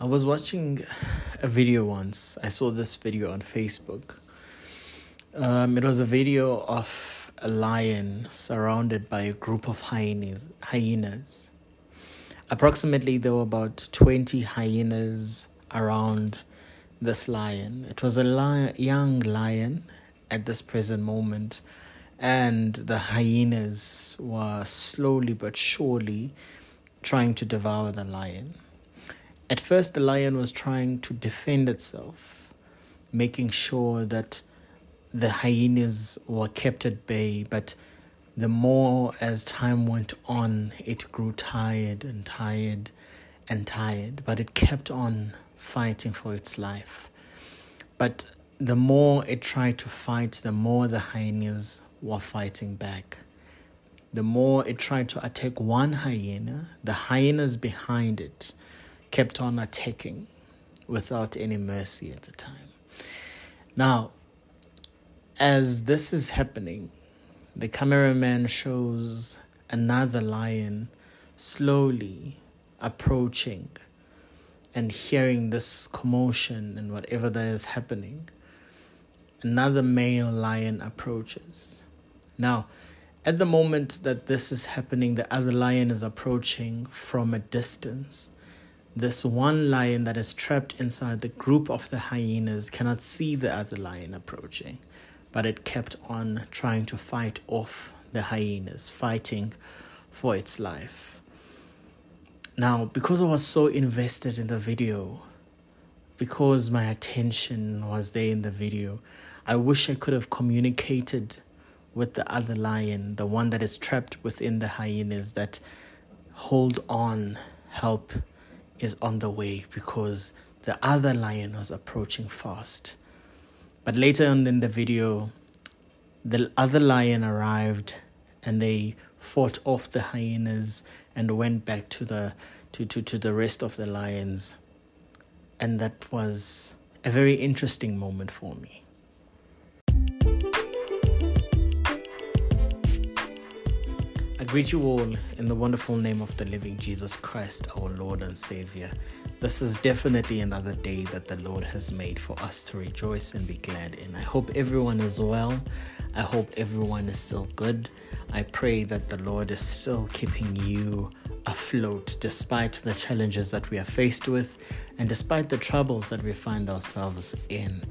I was watching a video once. I saw this video on Facebook. Um, it was a video of a lion surrounded by a group of hyenas. hyenas. Approximately, there were about 20 hyenas around this lion. It was a young lion at this present moment, and the hyenas were slowly but surely trying to devour the lion. At first, the lion was trying to defend itself, making sure that the hyenas were kept at bay, but the more as time went on, it grew tired and tired and tired, but it kept on fighting for its life. But the more it tried to fight, the more the hyenas were fighting back. The more it tried to attack one hyena, the hyenas behind it kept on attacking without any mercy at the time. Now, as this is happening, the cameraman shows another lion slowly approaching and hearing this commotion and whatever that is happening. Another male lion approaches. Now, at the moment that this is happening, the other lion is approaching from a distance this one lion that is trapped inside the group of the hyenas cannot see the other lion approaching, but it kept on trying to fight off the hyenas, fighting for its life. Now, because I was so invested in the video, because my attention was there in the video, I wish I could have communicated with the other lion, the one that is trapped within the hyenas, that hold on, help is on the way because the other lion was approaching fast. But later on in the video, the other lion arrived and they fought off the hyenas and went back to the to, to, to the rest of the lions. And that was a very interesting moment for me. Greet you all in the wonderful name of the living Jesus Christ, our Lord and Savior. This is definitely another day that the Lord has made for us to rejoice and be glad in. I hope everyone is well. I hope everyone is still good. I pray that the Lord is still keeping you afloat despite the challenges that we are faced with and despite the troubles that we find ourselves in.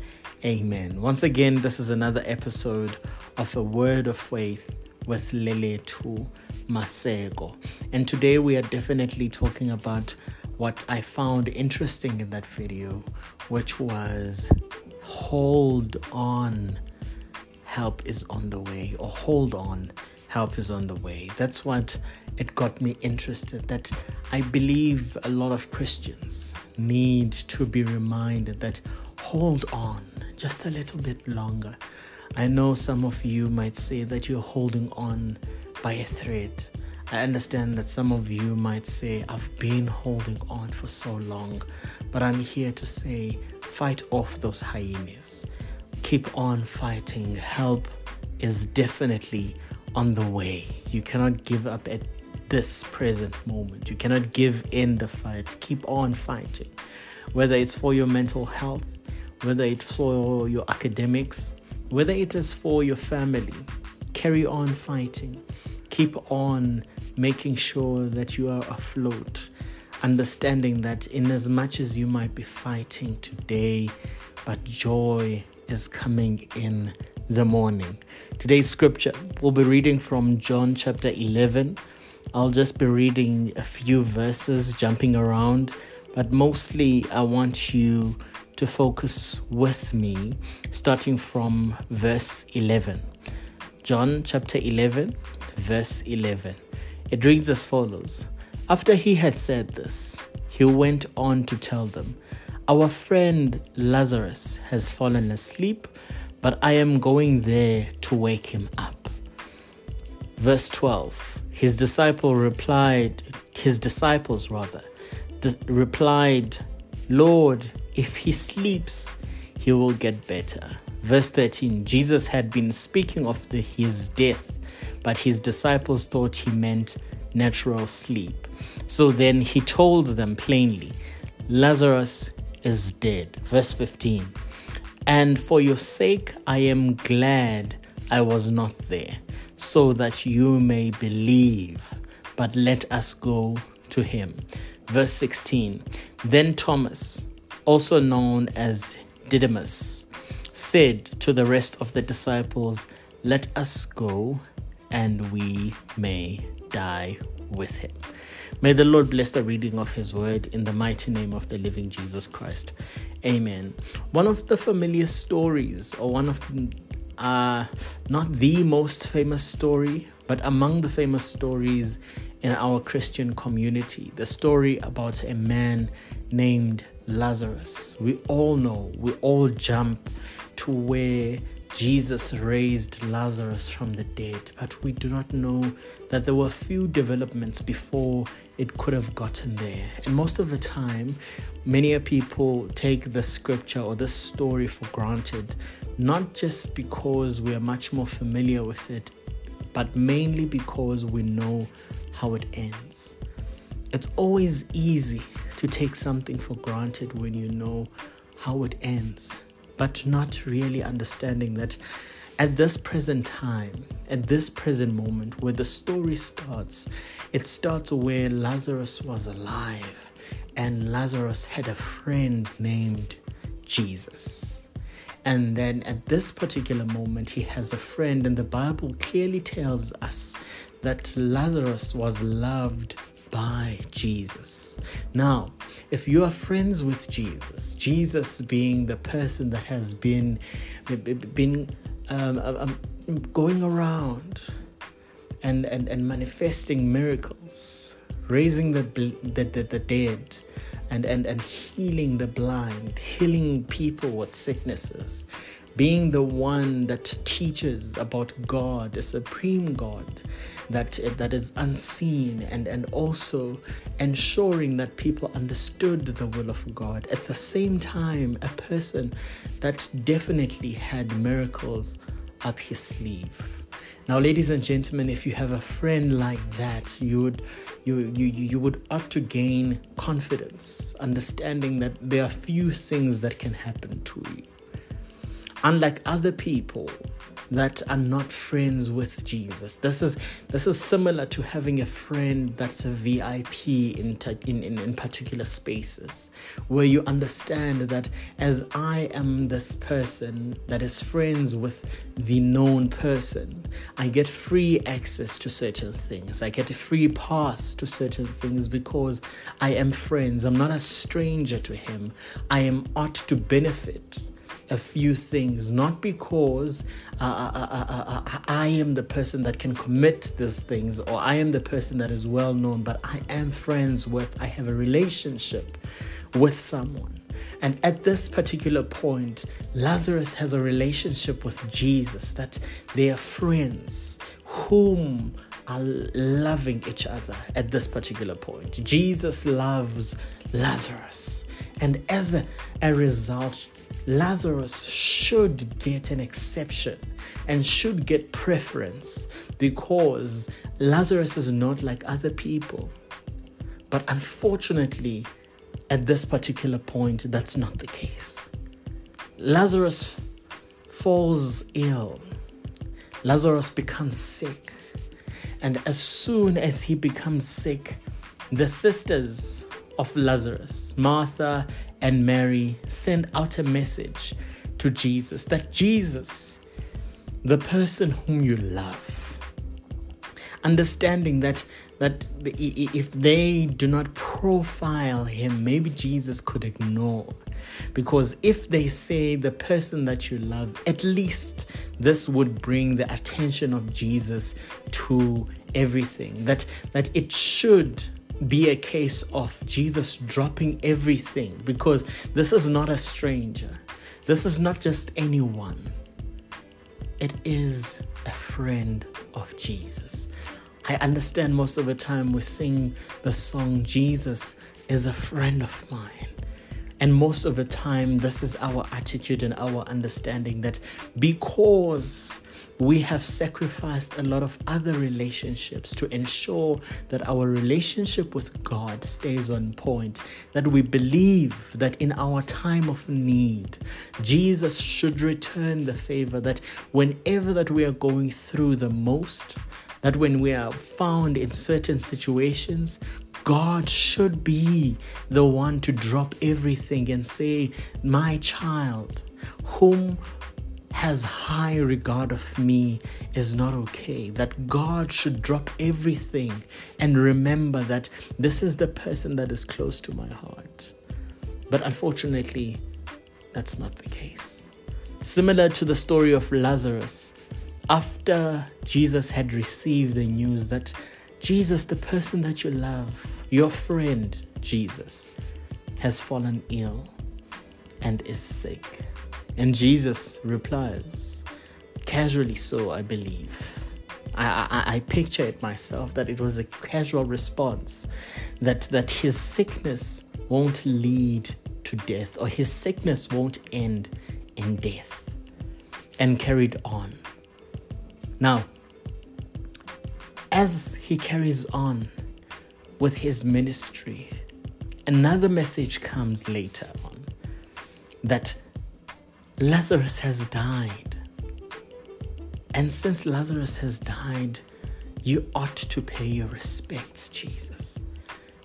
Amen. Once again, this is another episode of a word of faith with Leletu Masego. And today we are definitely talking about what I found interesting in that video, which was hold on, help is on the way, or hold on, help is on the way. That's what it got me interested. That I believe a lot of Christians need to be reminded that hold on just a little bit longer. I know some of you might say that you're holding on by a thread. I understand that some of you might say, I've been holding on for so long, but I'm here to say, fight off those hyenas. Keep on fighting. Help is definitely on the way. You cannot give up at this present moment. You cannot give in the fight. Keep on fighting. Whether it's for your mental health, whether it's for your academics, whether it is for your family, carry on fighting. Keep on making sure that you are afloat, understanding that in as much as you might be fighting today, but joy is coming in the morning. Today's scripture, we'll be reading from John chapter 11. I'll just be reading a few verses, jumping around, but mostly I want you to focus with me, starting from verse 11. John chapter 11, verse 11. It reads as follows After he had said this, he went on to tell them, Our friend Lazarus has fallen asleep, but I am going there to wake him up. Verse 12 His disciple replied, his disciples rather, replied, Lord, if he sleeps, he will get better. Verse 13 Jesus had been speaking of the, his death, but his disciples thought he meant natural sleep. So then he told them plainly, Lazarus is dead. Verse 15. And for your sake I am glad I was not there, so that you may believe. But let us go to him. Verse 16. Then Thomas, also known as Didymus, said to the rest of the disciples, Let us go and we may die with him. May the Lord bless the reading of his word in the mighty name of the living Jesus Christ. Amen. One of the familiar stories, or one of uh, not the most famous story, but among the famous stories in our Christian community, the story about a man named Lazarus. We all know, we all jump to where Jesus raised Lazarus from the dead, but we do not know that there were few developments before it could have gotten there. And most of the time, many people take the scripture or the story for granted, not just because we are much more familiar with it, but mainly because we know how it ends. It's always easy to take something for granted when you know how it ends but not really understanding that at this present time, at this present moment where the story starts, it starts where Lazarus was alive and Lazarus had a friend named Jesus. And then at this particular moment, he has a friend, and the Bible clearly tells us that Lazarus was loved by Jesus. Now, if you are friends with Jesus, Jesus being the person that has been been um, um, um, going around and, and, and manifesting miracles, raising the, the, the, the dead, and, and, and healing the blind, healing people with sicknesses, being the one that teaches about God, the supreme God that that is unseen and and also ensuring that people understood the will of God. At the same time a person that definitely had miracles up his sleeve. Now ladies and gentlemen if you have a friend like that you would you you you would ought to gain confidence understanding that there are few things that can happen to you unlike other people that are not friends with Jesus. This is this is similar to having a friend that's a VIP in, in, in, in particular spaces where you understand that as I am this person that is friends with the known person, I get free access to certain things. I get a free pass to certain things because I am friends. I'm not a stranger to him. I am ought to benefit a few things, not because uh uh uh, uh, uh, uh, I am the person that can commit these things or I am the person that is well known, but I am friends with, I have a relationship with someone. And at this particular point, Lazarus has a relationship with Jesus, that they are friends whom are loving each other at this particular point. Jesus loves Lazarus. And as a, a result, Lazarus should get an exception and should get preference because Lazarus is not like other people. But unfortunately, at this particular point, that's not the case. Lazarus falls ill. Lazarus becomes sick. And as soon as he becomes sick, the sisters of Lazarus, Martha and Mary send out a message to Jesus that Jesus, the person whom you love, understanding that that if they do not profile him, maybe Jesus could ignore. Because if they say the person that you love, at least this would bring the attention of Jesus to everything. That that it should be a case of Jesus dropping everything because this is not a stranger. This is not just anyone. It is a friend of Jesus. I understand most of the time we sing the song, Jesus is a friend of mine. And most of the time, this is our attitude and our understanding that because we have sacrificed a lot of other relationships to ensure that our relationship with God stays on point. That we believe that in our time of need, Jesus should return the favor. That whenever that we are going through the most, that when we are found in certain situations, God should be the one to drop everything and say, My child, whom has high regard of me is not okay. That God should drop everything and remember that this is the person that is close to my heart. But unfortunately, that's not the case. Similar to the story of Lazarus, after Jesus had received the news that Jesus, the person that you love, your friend Jesus, has fallen ill and is sick and Jesus replies, casually so, I believe. I, I, I, picture it myself that it was a casual response, that, that his sickness won't lead to death or his sickness won't end in death, and carried on. Now, as he carries on with his ministry, another message comes later on that Lazarus has died. And since Lazarus has died, you ought to pay your respects, Jesus.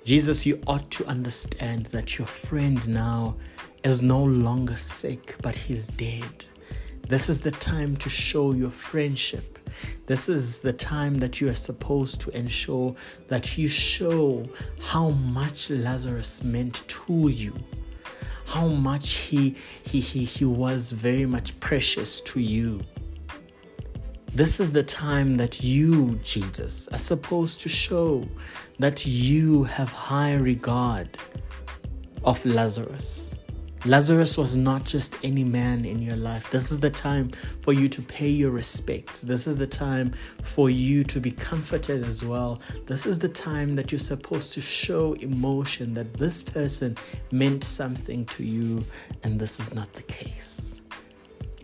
Jesus, you ought to understand that your friend now is no longer sick, but he's dead. This is the time to show your friendship. This is the time that you are supposed to ensure that you show how much Lazarus meant to you how much he, he, he, he was very much precious to you. This is the time that you, Jesus, are supposed to show that you have high regard of Lazarus. Lazarus was not just any man in your life. This is the time for you to pay your respects. This is the time for you to be comforted as well. This is the time that you're supposed to show emotion that this person meant something to you, and this is not the case.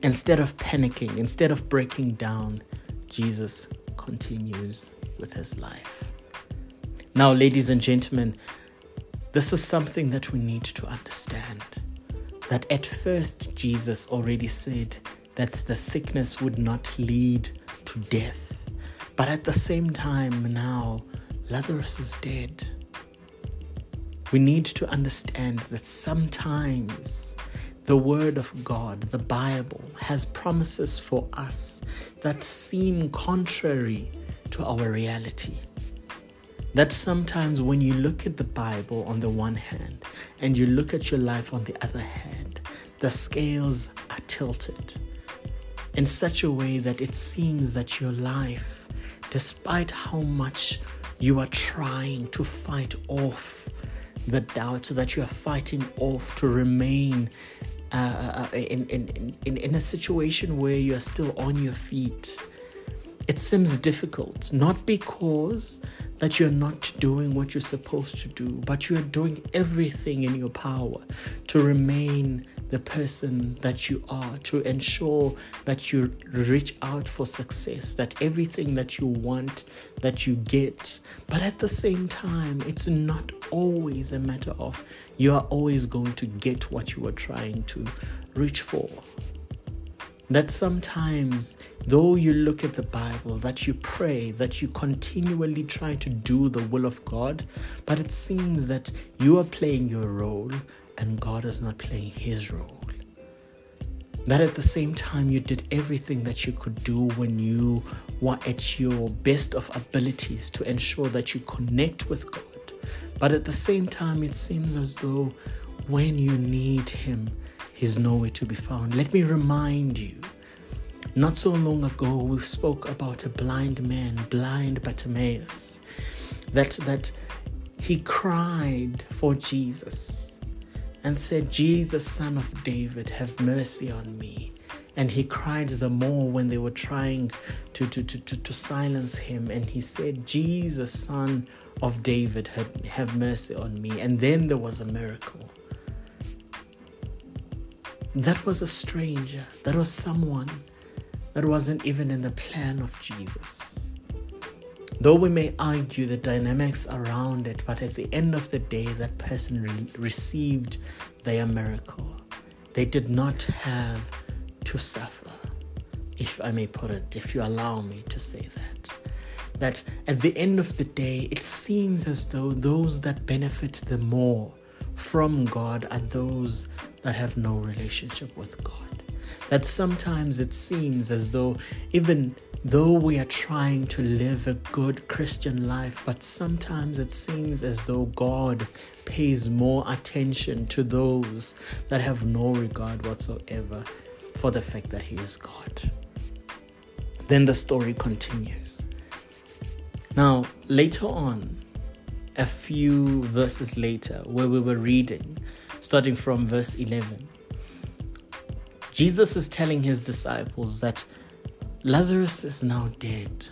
Instead of panicking, instead of breaking down, Jesus continues with his life. Now, ladies and gentlemen, this is something that we need to understand that at first Jesus already said that the sickness would not lead to death. But at the same time, now Lazarus is dead. We need to understand that sometimes the Word of God, the Bible, has promises for us that seem contrary to our reality. That sometimes when you look at the Bible on the one hand and you look at your life on the other hand, the scales are tilted in such a way that it seems that your life, despite how much you are trying to fight off the doubts that you are fighting off to remain uh, uh, uh in, in, in, in a situation where you are still on your feet, it seems difficult, not because that you're not doing what you're supposed to do, but you are doing everything in your power to remain the person that you are, to ensure that you reach out for success, that everything that you want, that you get. But at the same time, it's not always a matter of you are always going to get what you are trying to reach for that sometimes though you look at the bible that you pray that you continually try to do the will of god but it seems that you are playing your role and god is not playing his role. That at the same time you did everything that you could do when you were at your best of abilities to ensure that you connect with god. But at the same time it seems as though when you need him He's nowhere to be found. Let me remind you not so long ago, we spoke about a blind man, blind Bartimaeus, that, that he cried for Jesus and said, Jesus, son of David, have mercy on me. And he cried the more when they were trying to, to, to, to, to silence him. And he said, Jesus, son of David, have, have mercy on me. And then there was a miracle. That was a stranger, that was someone that wasn't even in the plan of Jesus. Though we may argue the dynamics around it, but at the end of the day, that person re- received their miracle. They did not have to suffer, if I may put it, if you allow me to say that. That at the end of the day, it seems as though those that benefit the more from God are those that have no relationship with God. That sometimes it seems as though even though we are trying to live a good Christian life, but sometimes it seems as though God pays more attention to those that have no regard whatsoever for the fact that He is God. Then the story continues. Now, later on, a few verses later, where we were reading, starting from verse 11, Jesus is telling his disciples that Lazarus is now dead,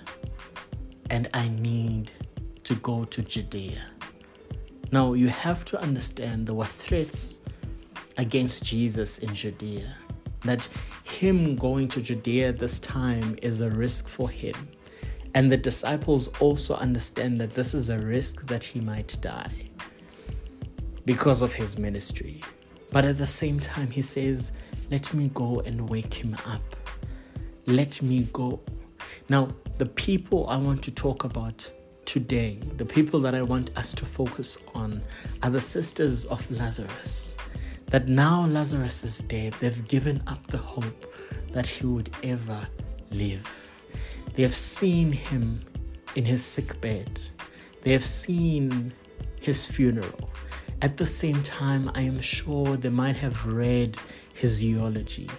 and I need to go to Judea. Now, you have to understand there were threats against Jesus in Judea, that him going to Judea this time is a risk for him. And the disciples also understand that this is a risk that he might die because of his ministry. But at the same time, he says, Let me go and wake him up let me go. Now, the people I want to talk about today, the people that I want us to focus on, are the sisters of Lazarus. That now Lazarus is dead, they've given up the hope that he would ever live. They have seen him in his sick bed, they have seen his funeral. At the same time, I am sure they might have read his eulogy.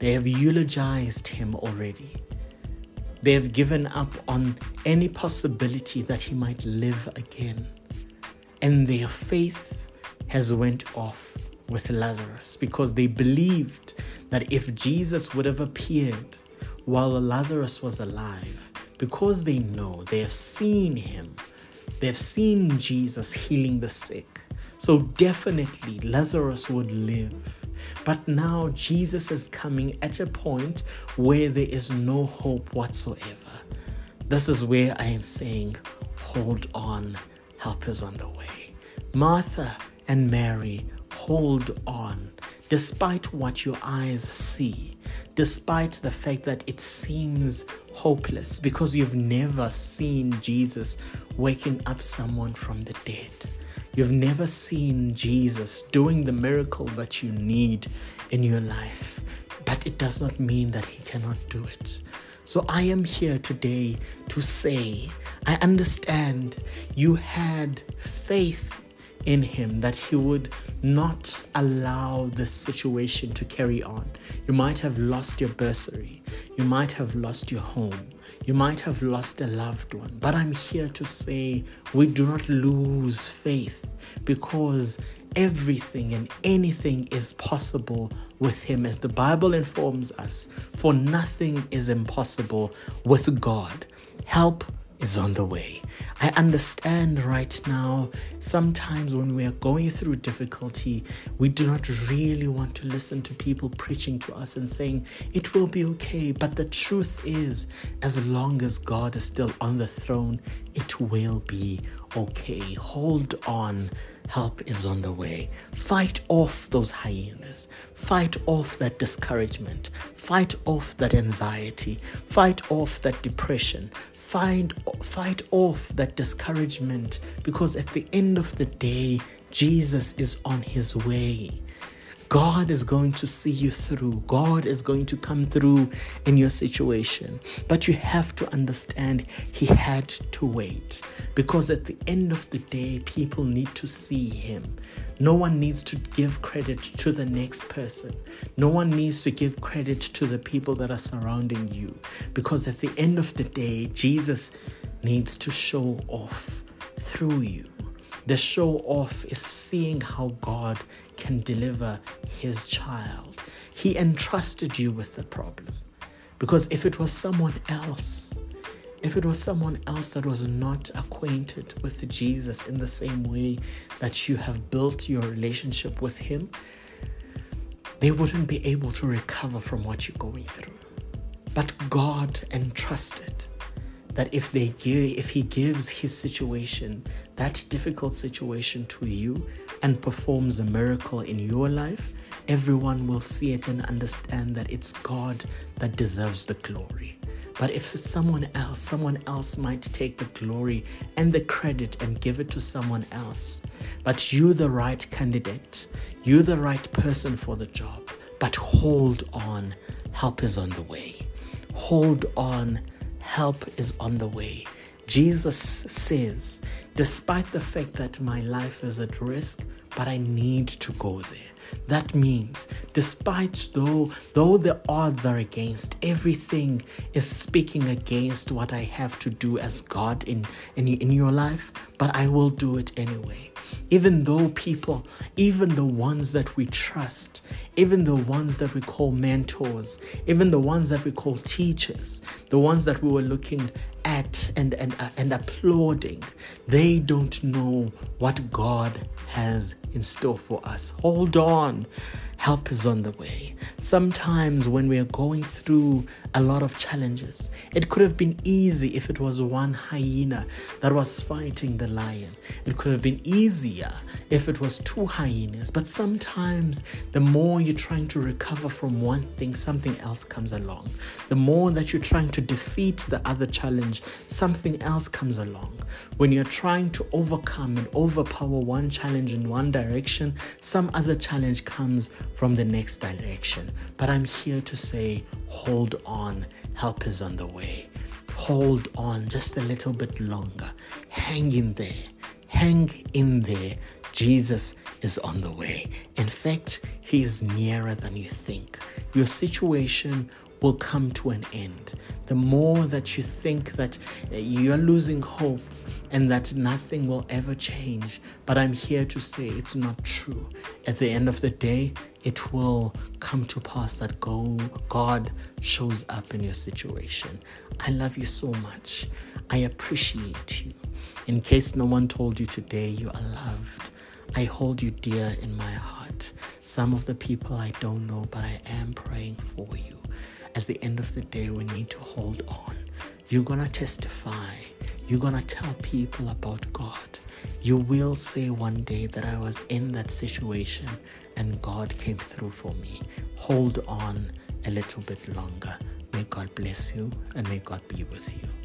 They have eulogized him already. They have given up on any possibility that he might live again. And their faith has went off with Lazarus because they believed that if Jesus would have appeared while Lazarus was alive, because they know, they have seen him, they have seen Jesus healing the sick. So definitely Lazarus would live. But now Jesus is coming at a point where there is no hope whatsoever. This is where I am saying, hold on, help is on the way. Martha and Mary, hold on. Despite what your eyes see, despite the fact that it seems hopeless because you've never seen Jesus waking up someone from the dead. You've never seen Jesus doing the miracle that you need in your life, but it does not mean that He cannot do it. So I am here today to say, I understand you had faith in him that he would not allow this situation to carry on. You might have lost your bursary, you might have lost your home, you might have lost a loved one, but I'm here to say we do not lose faith because everything and anything is possible with Him, as the Bible informs us. For nothing is impossible with God. Help is on the way. I understand right now, sometimes when we are going through difficulty, we do not really want to listen to people preaching to us and saying, it will be okay. But the truth is, as long as God is still on the throne, it will be okay. Hold on. Help is on the way. Fight off those hyenas. Fight off that discouragement. Fight off that anxiety. Fight off that depression find fight off that discouragement because at the end of the day Jesus is on his way. God is going to see you through. God is going to come through in your situation. But you have to understand He had to wait. Because at the end of the day, people need to see Him. No one needs to give credit to the next person. No one needs to give credit to the people that are surrounding you. Because at the end of the day, Jesus needs to show off through you. The show off is seeing how God can deliver his child. He entrusted you with the problem. Because if it was someone else, if it was someone else that was not acquainted with Jesus in the same way that you have built your relationship with him, they wouldn't be able to recover from what you're going through. But God entrusted that if they give, if He gives His situation, that difficult situation to you, and performs a miracle in your life, everyone will see it and understand that it's God that deserves the glory. But if someone else, someone else might take the glory and the credit and give it to someone else. But you, the right candidate, you, the right person for the job. But hold on, help is on the way. Hold on, help is on the way. Jesus says, despite the fact that my life is at risk, but I need to go there. That means, despite though though the odds are against, everything is speaking against what I have to do as God in, in, in your life, but I will do it anyway. Even though people, even the ones that we trust, even the ones that we call mentors, even the ones that we call teachers, the ones that we were looking at and, and, uh, and applauding, they don't know what God has in store for us. Hold on. Help is on the way. Sometimes, when we are going through a lot of challenges, it could have been easy if it was one hyena that was fighting the lion. It could have been easier if it was two hyenas. But sometimes, the more you're trying to recover from one thing, something else comes along. The more that you're trying to defeat the other challenge, something else comes along. When you're trying to overcome and overpower one challenge in one direction, some other challenge comes from the next direction. But I'm here to say, hold on, help is on the way. Hold on just a little bit longer. Hang in there. Hang in there. Jesus is on the way. In fact, He is nearer than you think. Your situation will come to an end. The more that you think that uh, you're losing hope and that nothing will ever change, but I'm here to say it's not true. At the end of the day, it will come to pass that God shows up in your situation. I love you so much. I appreciate you. In case no one told you today, you are loved. I hold you dear in my heart. Some of the people I don't know, but I am praying for you. At the end of the day, we need to hold on. You're going to testify. You're going to tell people about God. You will say one day that I was in that situation and God came through for me. Hold on a little bit longer. May God bless you and may God be with you.